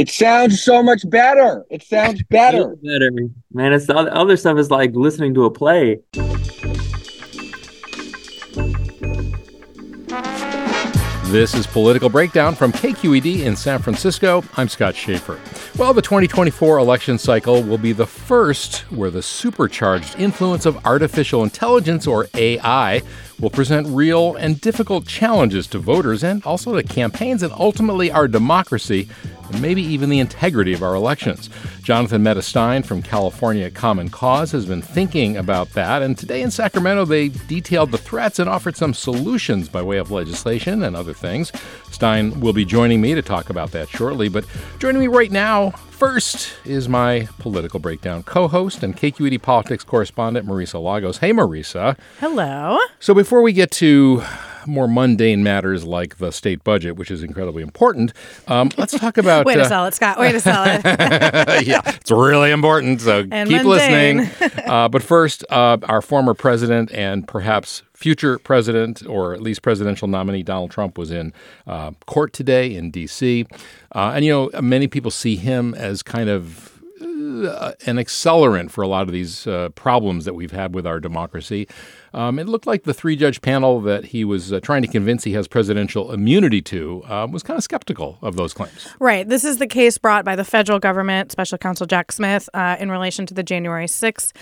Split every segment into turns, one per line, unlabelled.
It sounds so much better. It sounds better.
better, man. It's the other, other stuff is like listening to a play.
This is Political Breakdown from KQED in San Francisco. I'm Scott Shafer. Well, the 2024 election cycle will be the first where the supercharged influence of artificial intelligence, or AI, will present real and difficult challenges to voters and also to campaigns and ultimately our democracy and maybe even the integrity of our elections. Jonathan Mehta Stein from California Common Cause has been thinking about that, and today in Sacramento they detailed the threats and offered some solutions by way of legislation and other things. Stein will be joining me to talk about that shortly, but joining me right now First is my political breakdown co host and KQED politics correspondent, Marisa Lagos. Hey, Marisa.
Hello.
So, before we get to more mundane matters like the state budget, which is incredibly important, um, let's talk about.
Way to uh, sell it, Scott. Way to sell it.
yeah, it's really important. So,
And
keep
mundane.
listening. Uh, but first, uh, our former president and perhaps future president, or at least presidential nominee Donald Trump, was in uh, court today in D.C. Uh, and, you know, many people see him as kind of uh, an accelerant for a lot of these uh, problems that we've had with our democracy. Um, it looked like the three judge panel that he was uh, trying to convince he has presidential immunity to uh, was kind of skeptical of those claims.
Right. This is the case brought by the federal government, Special Counsel Jack Smith, uh, in relation to the January 6th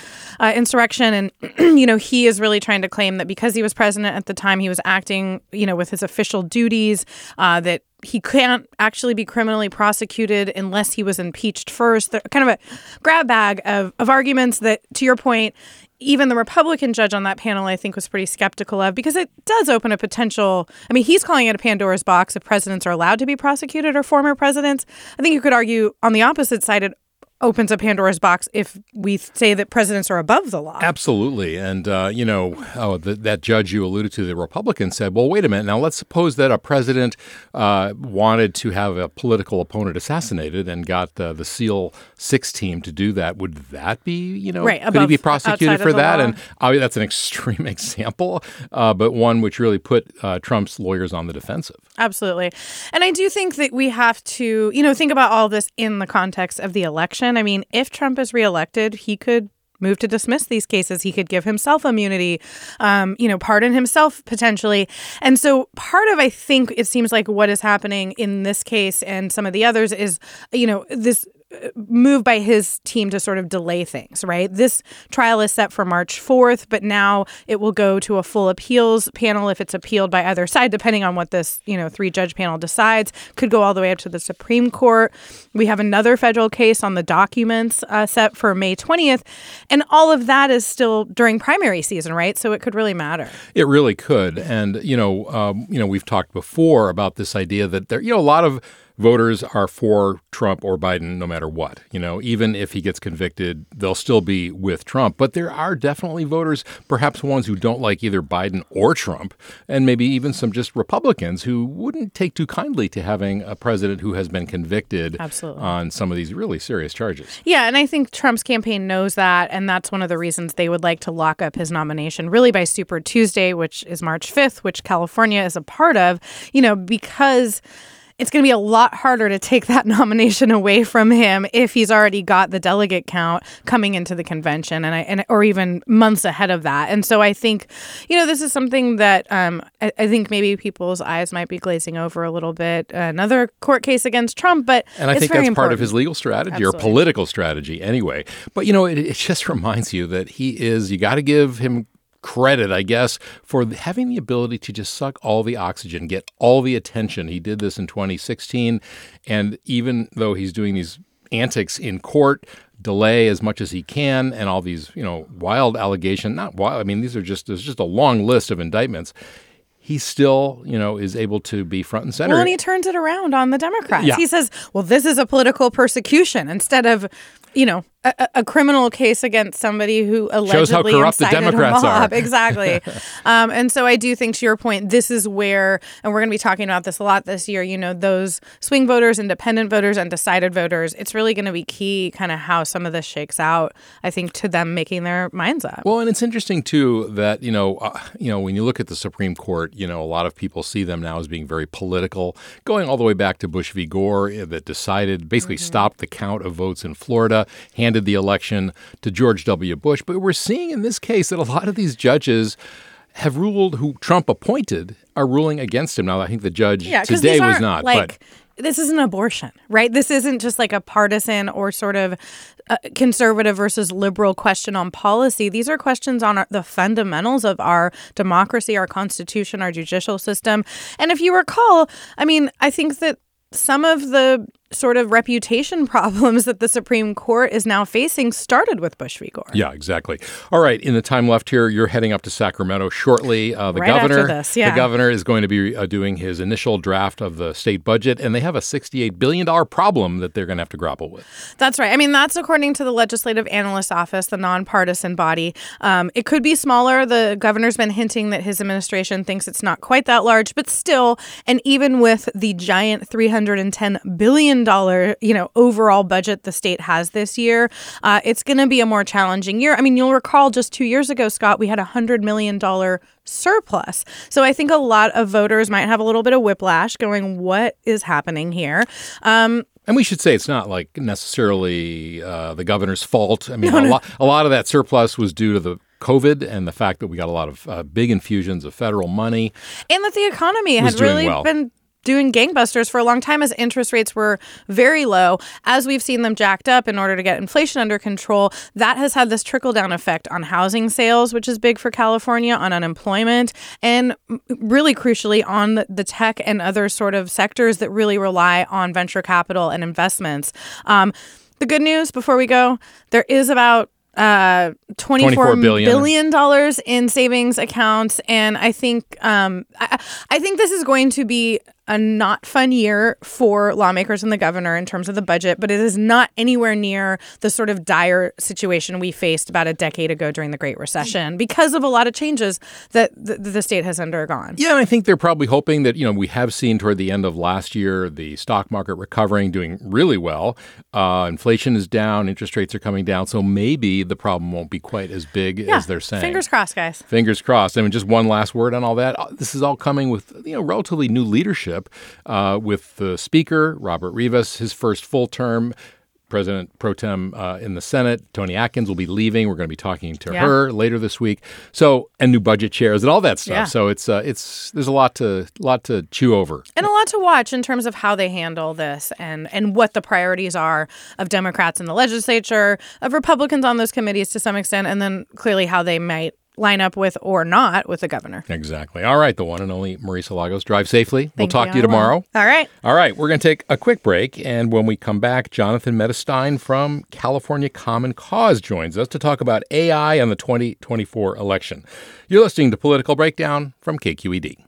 uh, insurrection. And, you know, he is really trying to claim that because he was president at the time, he was acting, you know, with his official duties, uh, that he can't actually be criminally prosecuted unless he was impeached first. They're kind of a grab bag of, of arguments that, to your point, even the Republican judge on that panel, I think, was pretty skeptical of because it does open a potential. I mean, he's calling it a Pandora's box if presidents are allowed to be prosecuted or former presidents. I think you could argue on the opposite side, it opens a Pandora's box if we say that presidents are above the law.
Absolutely. And, uh, you know, oh, the, that judge you alluded to, the Republican, said, well, wait a minute. Now, let's suppose that a president uh, wanted to have a political opponent assassinated and got uh, the SEAL 6 team to do that. Would that be, you know,
Right,
could he be prosecuted for that?
law.
And uh, that's an extreme example, uh, but one which really put uh, Trump's lawyers on the defensive.
Absolutely. And I do think that we have to, you know, think about all this in the context of the election. I mean, if Trump is reelected, he could move to dismiss these cases. He could give himself immunity, um, you know, pardon himself potentially. And so part of, I think, it seems like what is happening in this case and some of the others is, you know, this move by his team to sort of delay things, right? This trial is set for March 4th, but now it will go to a full appeals panel if it's appealed by either side, depending on what this, you know, three judge panel decides. Could go all the way up to the Supreme Court. We have another federal case on the documents uh, set for May 20th. And all of that is still during primary season, right? So it could really matter.
It really could, and you know, um, you know, we've talked before about this idea that there, you know, a lot of voters are for Trump or Biden no matter what. You know, even if he gets convicted, they'll still be with Trump. But there are definitely voters, perhaps ones who don't like either Biden or Trump, and maybe even some just Republicans who wouldn't take too kindly to having a president who has been convicted
Absolutely.
on some of these really serious charges.
Yeah, and I think Trump's campaign knows that, and that's one of the reasons they would like to lock up his nomination really by Super Tuesday, which is March 5th, which California is a part of, you know, because it's going to be a lot harder to take that nomination away from him if he's already got the delegate count coming into the convention and I and or even months ahead of that. And so I think, you know, this is something that um, I, I think maybe people's eyes might be glazing over a little bit. Another court case against Trump, but
and I
it's
think
very
that's part of his legal strategy
Absolutely.
or political strategy anyway. But you know, it, it just reminds you that he is. You got to give him credit, I guess, for having the ability to just suck all the oxygen, get all the attention. He did this in 2016, and even though he's doing these antics in court delay as much as he can and all these you know wild allegation not wild i mean these are just there's just a long list of indictments he still you know is able to be front and center
Well, and he turns it around on the Democrats.
Yeah.
He says, "Well, this is a political persecution instead of, you know, a, a- criminal case against somebody who allegedly
Shows how corrupt the
incited
Democrats are.
mob." Exactly. um, and so I do think, to your point, this is where, and we're going to be talking about this a lot this year. You know, those swing voters, independent voters, undecided voters. It's really going to be key, kind of how some of this shakes out. I think to them making their minds up.
Well, and it's interesting too that you know, uh, you know, when you look at the Supreme Court, you know, a lot of people see them now as being very political, going all the way back to Bush v. Gore, eh, that decided basically stopped the count of votes in Florida, handed the election to George W. Bush. But we're seeing in this case that a lot of these judges have ruled who Trump appointed are ruling against him. Now, I think the judge
Yeah,
today was not,
like
but
this is an abortion, right? This isn't just like a partisan or sort of uh, conservative versus liberal question on policy. These are questions on our, the fundamentals of our democracy, our constitution, our judicial system. And if you recall, I mean, I think that some of the sort of reputation problems that the Supreme Court is now facing started with Bush v. Gore.
Yeah, exactly. All right. In the time left here, you're heading up to Sacramento shortly. Uh, the
Right after
governor,
this, yeah.
the governor is going to be uh, doing his initial draft of the state budget, and they have a 68 billion dollar problem that they're going to have to grapple with.
That's right. I mean, that's according to the Legislative Analyst Office, the nonpartisan body. Um, it could be smaller. The governor's been hinting that his administration thinks it's not quite that large, but still, and even with the giant $310 billion, you know, overall budget the state has this year, uh, it's going to be a more challenging year. I mean, you'll recall just two years ago, Scott, we had a $100 million surplus. So I think a lot of voters might have a little bit of whiplash going, what is happening here? Um,
And we should say it's not like necessarily uh, the governor's fault. I mean, a, lot, a lot of that surplus was due to the COVID and the fact that we got a lot of uh, big infusions of federal money.
and that the economy had really
well.
been doing gangbusters for a long time as interest rates were very low as we've seen them jacked up in order to get inflation under control that has had this trickle down effect on housing sales which is big for california on unemployment and really crucially on the, tech and other sort of sectors that really rely on venture capital and investments um, the good news before we go there is about uh, 24
24 billion.
billion dollars in savings accounts, and I think um, I, I think this is going to be a not fun year for lawmakers and the governor in terms of the budget, but it is not anywhere near the sort of dire situation we faced about a decade ago during the Great Recession because of a lot of changes that the, the state has undergone.
Yeah, and I think they're probably hoping that, you know, we have seen toward the end of last year the stock market recovering, doing really well. Uh, inflation is down, interest rates are coming down. So maybe the problem won't be quite as big as they're saying.
Fingers crossed, guys.
Fingers crossed. I mean, just one last word on all that. Uh, This is all coming with you know relatively new leadership, uh, with the Speaker Robert Rivas, his first full term. President pro tem uh, in the Senate, Toni Atkins, will be leaving. We're going to be talking to
Yeah.
her later this week. So, and new budget chairs and all that stuff.
Yeah.
So it's uh, it's there's a lot to lot to chew over.
and a lot to watch in terms of how they handle this and and what the priorities are of Democrats in the legislature, of Republicans on those committees to some extent, and then clearly how they might line up with or not with the governor.
Exactly. All right, the one and only Marisa Lagos. Drive safely. we'll
Thank
talk to you tomorrow.
All right.
All right, we're going to take a quick break. And when we come back, Jonathan Mehta Stein from California Common Cause joins us to talk about AI and the 2024 election. You're listening to Political Breakdown from KQED.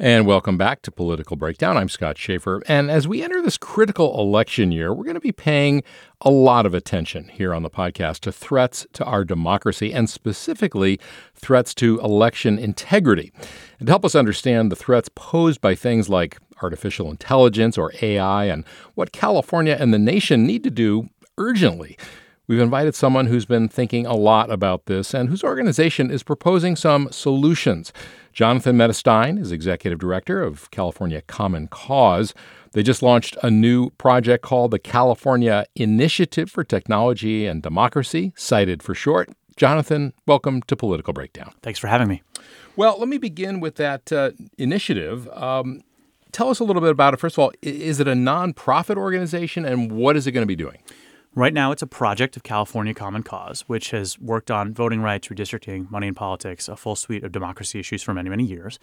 And welcome back to Political Breakdown. I'm Scott Shafer. And as we enter this critical election year, we're going to be paying a lot of attention here on the podcast to threats to our democracy and specifically threats to election integrity. And to help us understand the threats posed by things like artificial intelligence or AI and what California and the nation need to do urgently. We've invited someone who's been thinking a lot about this and whose organization is proposing some solutions. Jonathan Mehta Stein is executive director of California Common Cause. They just launched a new project called the California Initiative for Technology and Democracy, CITED for short. Jonathan, welcome to Political Breakdown.
Thanks for having me.
Well, let me begin with that uh, initiative. Um, tell us a little bit about it. First of all, is it a nonprofit organization and what is it going to be doing?
Right now, it's a project of California Common Cause, which has worked on voting rights, redistricting, money in politics, a full suite of democracy issues for many, many years.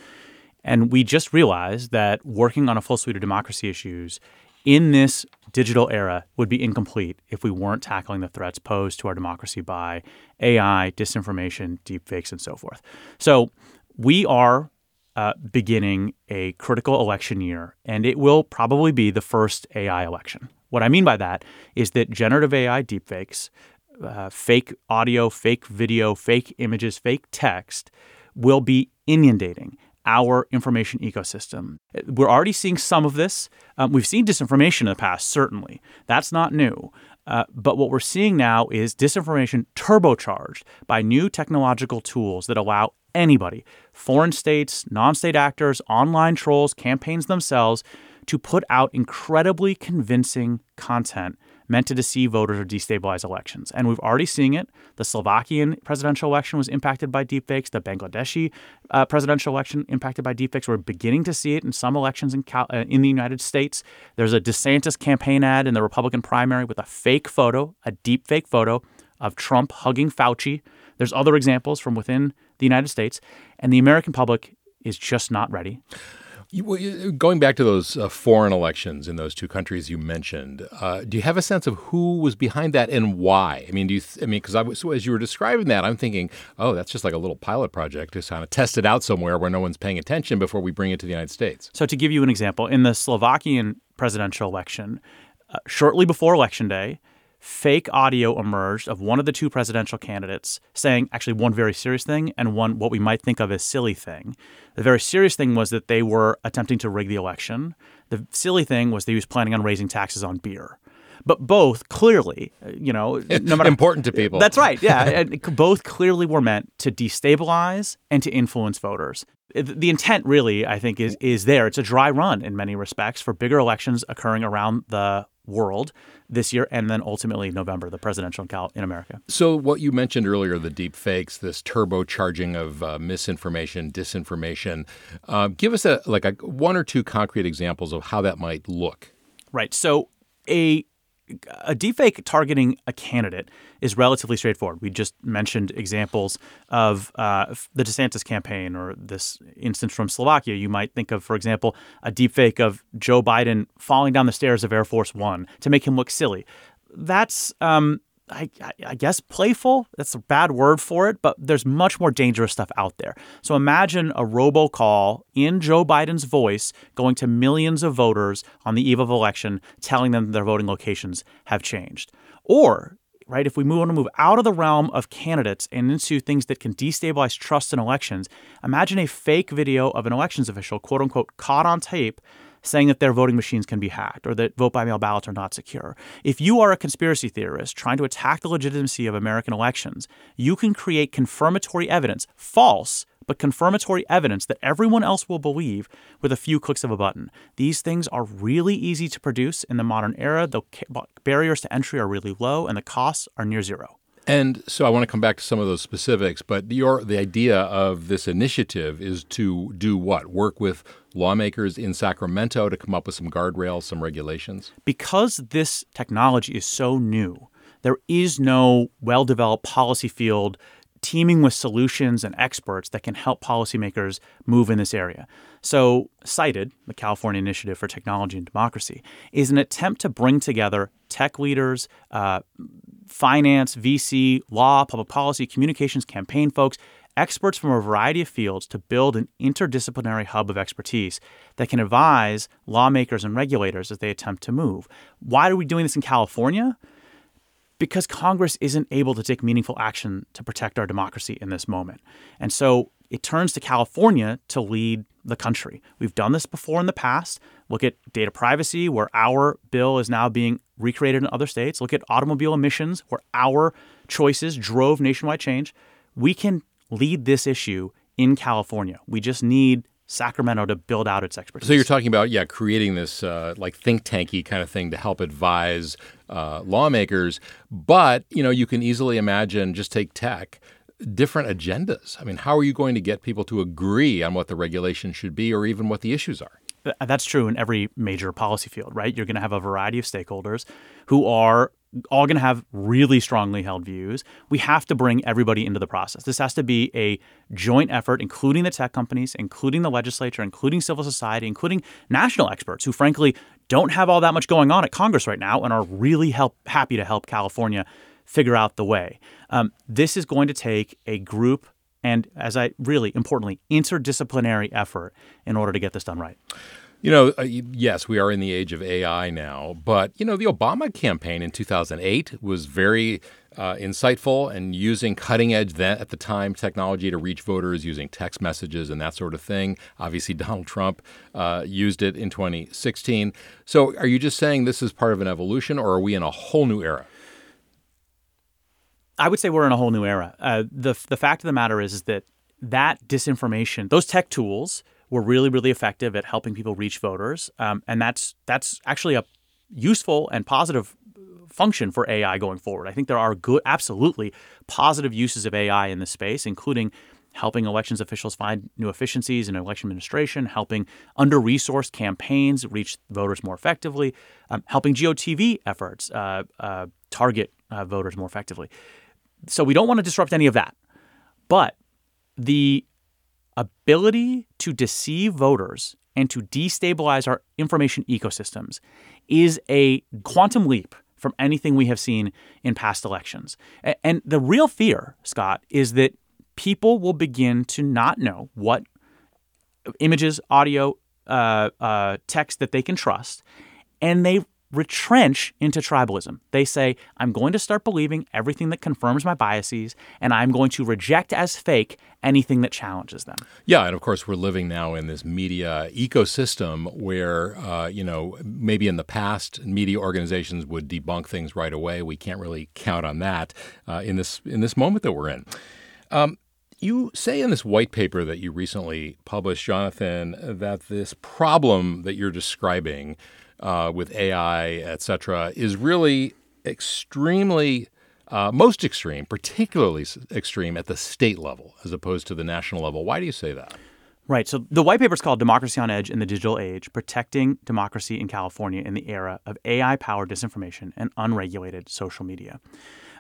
And we just realized that working on a full suite of democracy issues in this digital era would be incomplete if we weren't tackling the threats posed to our democracy by AI, disinformation, deepfakes, and so forth. So we are uh, beginning a critical election year, and it will probably be the first AI election. What I mean by that is that generative AI deepfakes, uh, fake audio, fake video, fake images, fake text will be inundating our information ecosystem. We're already seeing some of this. Um, we've seen disinformation in the past, certainly. That's not new. Uh, but what we're seeing now is disinformation turbocharged by new technological tools that allow anybody, foreign states, non state actors, online trolls, campaigns themselves, to put out incredibly convincing content meant to deceive voters or destabilize elections. And we've already seen it. The Slovakian presidential election was impacted by deepfakes. The Bangladeshi uh, presidential election impacted by deepfakes. We're beginning to see it in some elections in, Cal- uh, in the United States. There's a DeSantis campaign ad in the Republican primary with a fake photo, a deepfake photo of Trump hugging Fauci. There's other examples from within the United States. And the American public is just not ready.
Going back to those uh, foreign elections in those two countries you mentioned, uh, do you have a sense of who was behind that and why? I mean, do you? Th- I mean, because so as you were describing that, I'm thinking, oh, that's just like a little pilot project to kind of test it out somewhere where no one's paying attention before we bring it to the United States.
So, to give you an example, in the Slovakian presidential election, uh, shortly before election day, fake audio emerged of one of the two presidential candidates saying actually one very serious thing and one what we might think of as silly thing. The very serious thing was that they were attempting to rig the election. The silly thing was that he was planning on raising taxes on beer. But both clearly, uh, you know,
no matter important to people.
That's right. Yeah, both clearly were meant to destabilize and to influence voters. The intent, really, I think, is is there. It's a dry run in many respects for bigger elections occurring around the world this year and then ultimately November, the presidential in, Cal- in America.
So, what you mentioned earlier, the deep fakes, this turbocharging of uh, misinformation, disinformation, uh, give us a like a one or two concrete examples of how that might look.
Right. So, a a deepfake targeting a candidate is relatively straightforward. We just mentioned examples of uh, the DeSantis campaign or this instance from Slovakia. You might think of, for example, a deepfake of Joe Biden falling down the stairs of Air Force One to make him look silly. That's um, I, I, guess playful. That's a bad word for it, but there's much more dangerous stuff out there. So imagine a robocall in Joe Biden's voice going to millions of voters on the eve of election, telling them their voting locations have changed. Or right? If we want to move out of the realm of candidates and into things that can destabilize trust in elections, imagine a fake video of an elections official, quote unquote, caught on tape saying that their voting machines can be hacked or that vote by mail ballots are not secure. If you are a conspiracy theorist trying to attack the legitimacy of American elections, you can create confirmatory evidence, false, but confirmatory evidence that everyone else will believe with a few clicks of a button. These things are really easy to produce in the modern era. The barriers to entry are really low and the costs are near zero.
And so I want to come back to some of those specifics, but your the idea of this initiative is to do what? Work with lawmakers in Sacramento to come up with some guardrails, some regulations?
Because this technology is so new, there is no well-developed policy field teaming with solutions and experts that can help policymakers move in this area. So, CITED, the California Initiative for Technology and Democracy, is an attempt to bring together tech leaders, uh, finance, VC, law, public policy, communications, campaign folks, experts from a variety of fields to build an interdisciplinary hub of expertise that can advise lawmakers and regulators as they attempt to move. Why are we doing this in California? Because Congress isn't able to take meaningful action to protect our democracy in this moment. And so it turns to California to lead the country. We've done this before in the past. Look at data privacy, where our bill is now being recreated in other states. Look at automobile emissions, where our choices drove nationwide change. We can lead this issue in California. We just need Sacramento to build out its expertise.
So you're talking about yeah, creating this uh, like think tanky kind of thing to help advise uh, lawmakers, but you know you can easily imagine just take tech different agendas. I mean, how are you going to get people to agree on what the regulation should be or even what the issues are?
That's true in every major policy field, right? You're going to have a variety of stakeholders who are all going to have really strongly held views. We have to bring everybody into the process. This has to be a joint effort, including the tech companies, including the legislature, including civil society, including national experts who, frankly, don't have all that much going on at Congress right now and are really help, happy to help California figure out the way. Um, this is going to take a group and, as I really importantly, interdisciplinary effort in order to get this done right.
You know, uh, yes, we are in the age of AI now, but, you know, the Obama campaign in 2008 was very uh, insightful and using cutting edge then at the time technology to reach voters using text messages and that sort of thing. Obviously, Donald Trump uh, used it in 2016. So, are you just saying this is part of an evolution, or are we in a whole new era?
I would say we're in a whole new era. Uh, the the fact of the matter is, is that that disinformation, those tech tools were really, really effective at helping people reach voters, um, and that's that's actually a useful and positive function for AI going forward. I think there are good, absolutely positive uses of AI in this space, including helping elections officials find new efficiencies in election administration, helping under resourced campaigns reach voters more effectively, um, helping GOTV efforts uh, uh, target uh, voters more effectively. So we don't want to disrupt any of that. But the ability to deceive voters and to destabilize our information ecosystems is a quantum leap from anything we have seen in past elections. And the real fear, Scott, is that people will begin to not know what images, audio, uh, uh, text that they can trust, and they retrench into tribalism. They say, I'm going to start believing everything that confirms my biases, and I'm going to reject as fake anything that challenges them.
Yeah, and of course, we're living now in this media ecosystem where, uh, you know, maybe in the past, media organizations would debunk things right away. We can't really count on that uh, in this in this moment that we're in. Um, you say in this white paper that you recently published, Jonathan, that this problem that you're describing uh, with AI, et cetera, is really extremely, uh, most extreme, particularly extreme at the state level as opposed to the national level. Why do you say that?
Right. So the white paper is called Democracy on Edge in the Digital Age Protecting Democracy in California in the Era of AI Powered Disinformation and Unregulated Social Media.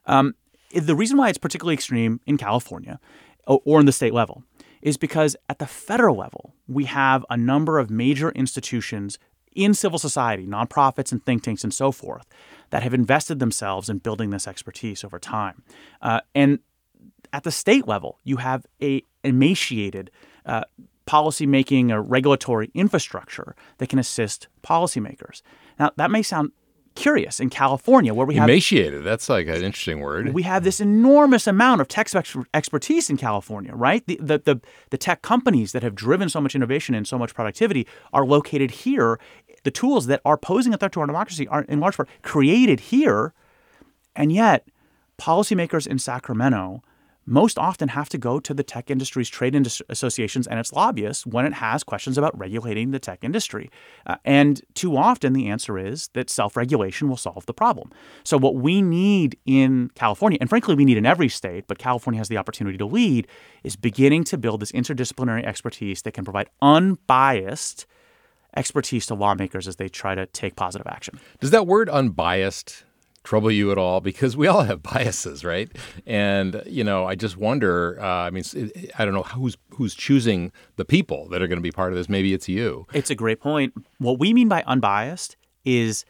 Um, the reason why it's particularly extreme in California or in the state level is because at the federal level, we have a number of major institutions in civil society, nonprofits and think tanks and so forth, that have invested themselves in building this expertise over time. Uh, and at the state level, you have a emaciated uh, policymaking or regulatory infrastructure that can assist policymakers. Now, that may sound curious in California, where we have
emaciated. That's like an interesting word.
We have this enormous amount of tech ex- expertise in California, right? The, the, the the tech companies that have driven so much innovation and so much productivity are located here. The tools that are posing a threat to our democracy are, in large part, created here, and yet policymakers in Sacramento most often have to go to the tech industry's trade associations and its lobbyists when it has questions about regulating the tech industry. Uh, and too often the answer is that self regulation will solve the problem. So, what we need in California, and frankly, we need in every state, but California has the opportunity to lead, is beginning to build this interdisciplinary expertise that can provide unbiased expertise to lawmakers as they try to take positive action.
Does that word unbiased trouble you at all? Because we all have biases, right? And you know, I just wonder. Uh, I mean, I don't know who's who's choosing the people that are going to be part of this. Maybe it's you.
It's a great point. What we mean by unbiased is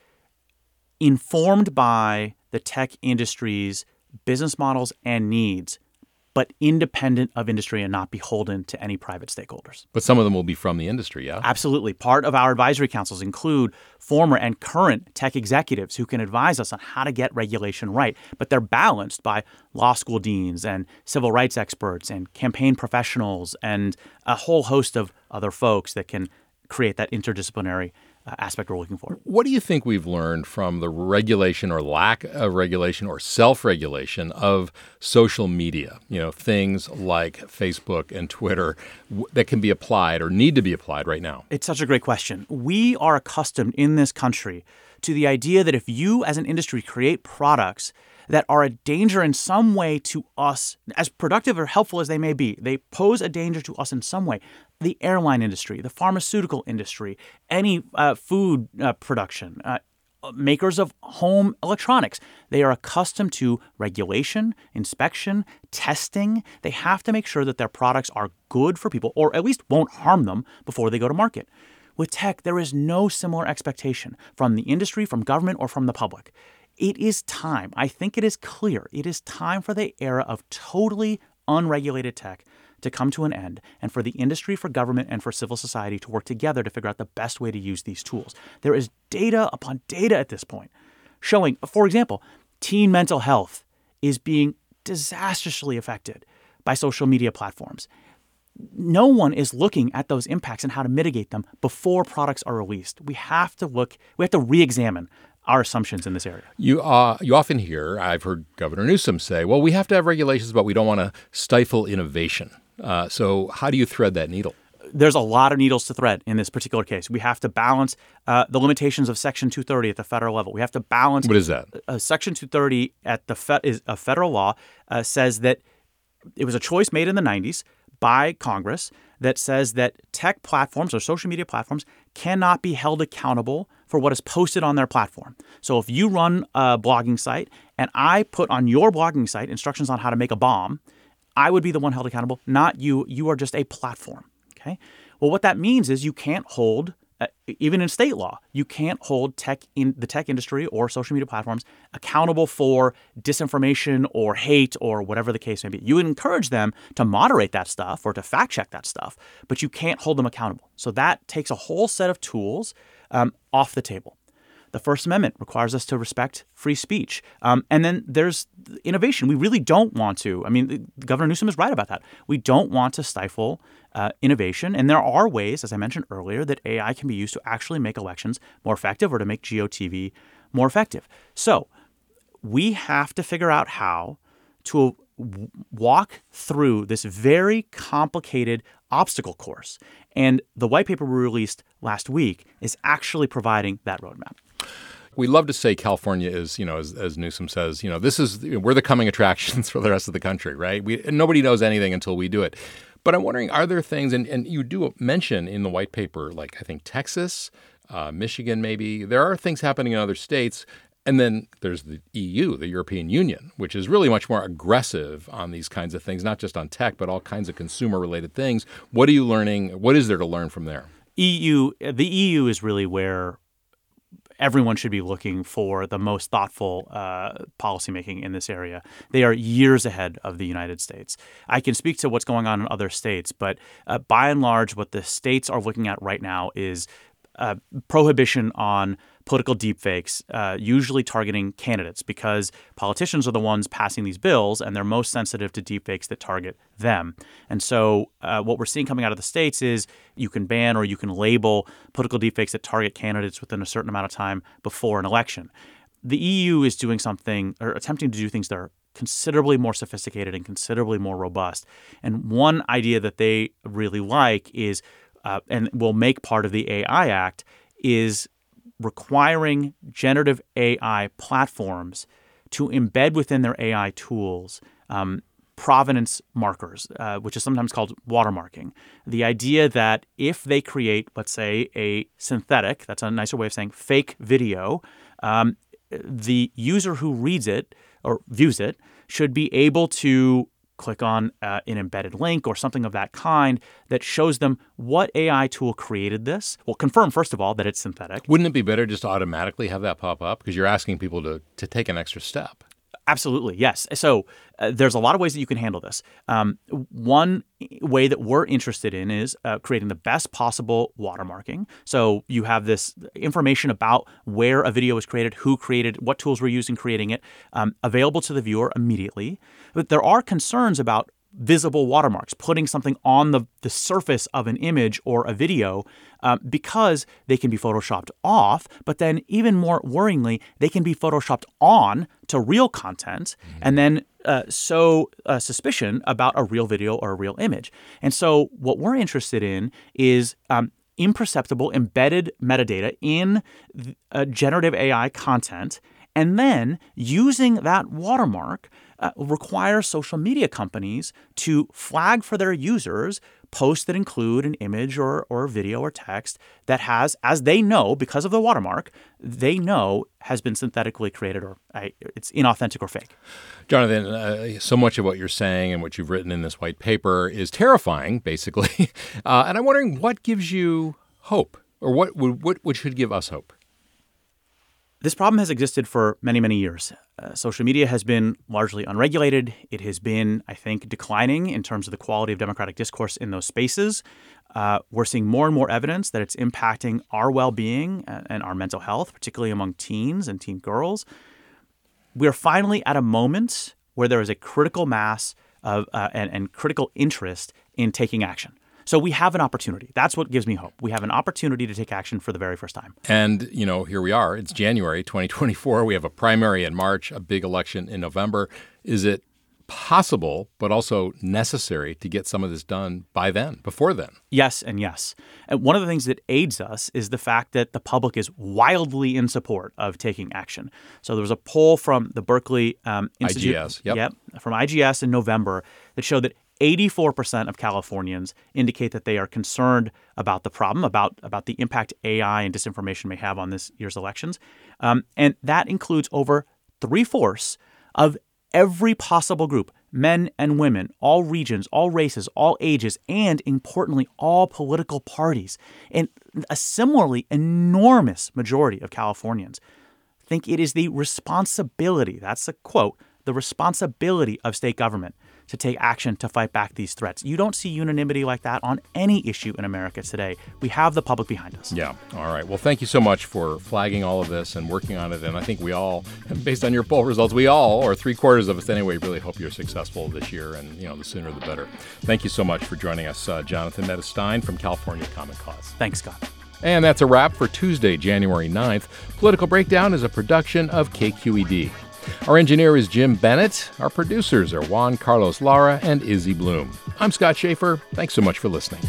informed by the tech industry's business models and needs but independent of industry and not beholden to any private stakeholders.
But some of them will be from the industry, yeah?
Absolutely. Part of our advisory councils include former and current tech executives who can advise us on how to get regulation right, but they're balanced by law school deans and civil rights experts and campaign professionals and a whole host of other folks that can create that interdisciplinary Uh, aspect we're looking for.
What do you think we've learned from the regulation or lack of regulation or self-regulation of social media? You know, things like Facebook and Twitter that can be applied or need to be applied right now.
It's such a great question. We are accustomed in this country to the idea that if you as an industry create products that are a danger in some way to us, as productive or helpful as they may be, they pose a danger to us in some way, the airline industry, the pharmaceutical industry, any uh, food uh, production, uh, makers of home electronics. They are accustomed to regulation, inspection, testing. They have to make sure that their products are good for people or at least won't harm them before they go to market. With tech, there is no similar expectation from the industry, from government, or from the public. It is time, I think it is clear, it is time for the era of totally unregulated tech to come to an end and for the industry, for government, and for civil society to work together to figure out the best way to use these tools. There is data upon data at this point showing, for example, teen mental health is being disastrously affected by social media platforms. No one is looking at those impacts and how to mitigate them before products are released. We have to look, we have to re examine our assumptions in this area.
You uh, you often hear I've heard Governor Newsom say, "Well, we have to have regulations, but we don't want to stifle innovation." Uh, so, how do you thread that needle?
There's a lot of needles to thread in this particular case. We have to balance uh, the limitations of Section 230 at the federal level. We have to balance.
What is that?
Uh, Section 230 at the fe- is a federal law uh, says that it was a choice made in the 90s by Congress that says that tech platforms or social media platforms cannot be held accountable for what is posted on their platform. So if you run a blogging site and I put on your blogging site instructions on how to make a bomb, I would be the one held accountable, not you. You are just a platform. Okay. Well, what that means is you can't hold, uh, even in state law, you can't hold tech in the tech industry or social media platforms accountable for disinformation or hate or whatever the case may be. You encourage them to moderate that stuff or to fact check that stuff, but you can't hold them accountable. So that takes a whole set of tools um, off the table. The First Amendment requires us to respect free speech. Um, and then there's innovation. We really don't want to. I mean, Governor Newsom is right about that. We don't want to stifle uh, innovation. And there are ways, as I mentioned earlier, that AI can be used to actually make elections more effective or to make GOTV more effective. So we have to figure out how to walk through this very complicated obstacle course. And the white paper we released last week is actually providing that roadmap
we love to say California is, you know, as, as Newsom says, you know, this is we're the coming attractions for the rest of the country, right? We nobody knows anything until we do it. But I'm wondering, are there things, and, and you do mention in the white paper, like I think Texas, uh, Michigan, maybe there are things happening in other states. And then there's the EU, the European Union, which is really much more aggressive on these kinds of things, not just on tech, but all kinds of consumer related things. What are you learning? What is there to learn from there?
EU, the EU is really where everyone should be looking for the most thoughtful uh, policymaking in this area. They are years ahead of the United States. I can speak to what's going on in other states, but uh, by and large, what the states are looking at right now is uh, prohibition on political deepfakes, uh, usually targeting candidates because politicians are the ones passing these bills and they're most sensitive to deepfakes that target them. And so, uh, what we're seeing coming out of the states is you can ban or you can label political deepfakes that target candidates within a certain amount of time before an election. The EU is doing something or attempting to do things that are considerably more sophisticated and considerably more robust. And one idea that they really like is, uh, and will make part of the AI Act, is requiring generative AI platforms to embed within their AI tools um, provenance markers, uh, which is sometimes called watermarking. The idea that if they create, let's say, a synthetic, that's a nicer way of saying fake video, um, the user who reads it or views it should be able to click on uh, an embedded link or something of that kind that shows them what AI tool created this. Well, confirm first of all that it's synthetic.
Wouldn't it be better just to automatically have that pop up because you're asking people to to take an extra step?
Absolutely, yes. So uh, there's a lot of ways that you can handle this. Um, one way that we're interested in is uh, creating the best possible watermarking. So you have this information about where a video was created, who created, what tools were used in creating it, um, available to the viewer immediately. But there are concerns about visible watermarks, putting something on the, the surface of an image or a video um, because they can be photoshopped off, but then even more worryingly, they can be photoshopped on to real content mm-hmm. and then uh, sow uh, suspicion about a real video or a real image. And so, what we're interested in is um, imperceptible embedded metadata in uh, generative AI content, and then using that watermark uh, require social media companies to flag for their users posts that include an image or, or video or text that has, as they know, because of the watermark, they know has been synthetically created or it's inauthentic or fake.
Jonathan, uh, so much of what you're saying and what you've written in this white paper is terrifying, basically. Uh, and I'm wondering what gives you hope or what, what, what should give us hope?
This problem has existed for many, many years. Uh, social media has been largely unregulated. It has been, I think, declining in terms of the quality of democratic discourse in those spaces. Uh, we're seeing more and more evidence that it's impacting our well being and, and our mental health, particularly among teens and teen girls. We're finally at a moment where there is a critical mass of, uh, and, and critical interest in taking action. So we have an opportunity. That's what gives me hope. We have an opportunity to take action for the very first time.
And, you know, here we are. It's January 2024. We have a primary in March, a big election in November. Is it possible, but also necessary to get some of this done by then, before then?
Yes, and yes. And one of the things that aids us is the fact that the public is wildly in support of taking action. So there was a poll from the Berkeley um, Institute.
IGS, yep.
yep. From IGS in November that showed that 84% of Californians indicate that they are concerned about the problem, about, about the impact AI and disinformation may have on this year's elections. Um, and that includes over three fourths of every possible group men and women, all regions, all races, all ages, and importantly, all political parties. And a similarly enormous majority of Californians think it is the responsibility, that's a quote, the responsibility of state government to take action to fight back these threats. You don't see unanimity like that on any issue in America today. We have the public behind us.
Yeah. All right. Well, thank you so much for flagging all of this and working on it. And I think we all, based on your poll results, we all, or three quarters of us anyway, really hope you're successful this year. And, you know, the sooner the better. Thank you so much for joining us, uh, Jonathan Mehta Stein from California Common Cause.
Thanks, Scott.
And that's a wrap for Tuesday, January 9th. Political Breakdown is a production of KQED. Our engineer is Jim Bennett. Our producers are Juan Carlos Lara and Izzy Bloom. I'm Scott Shafer. Thanks so much for listening.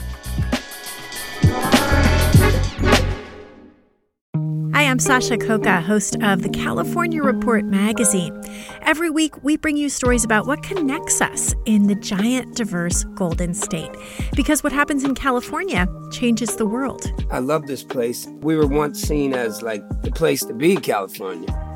Hi, I'm Sasha Khokha, host of the California Report magazine. Every week, we bring you stories about what connects us in the giant, diverse Golden State. Because what happens in California changes the world.
I love this place. We were once seen as like the place to be, California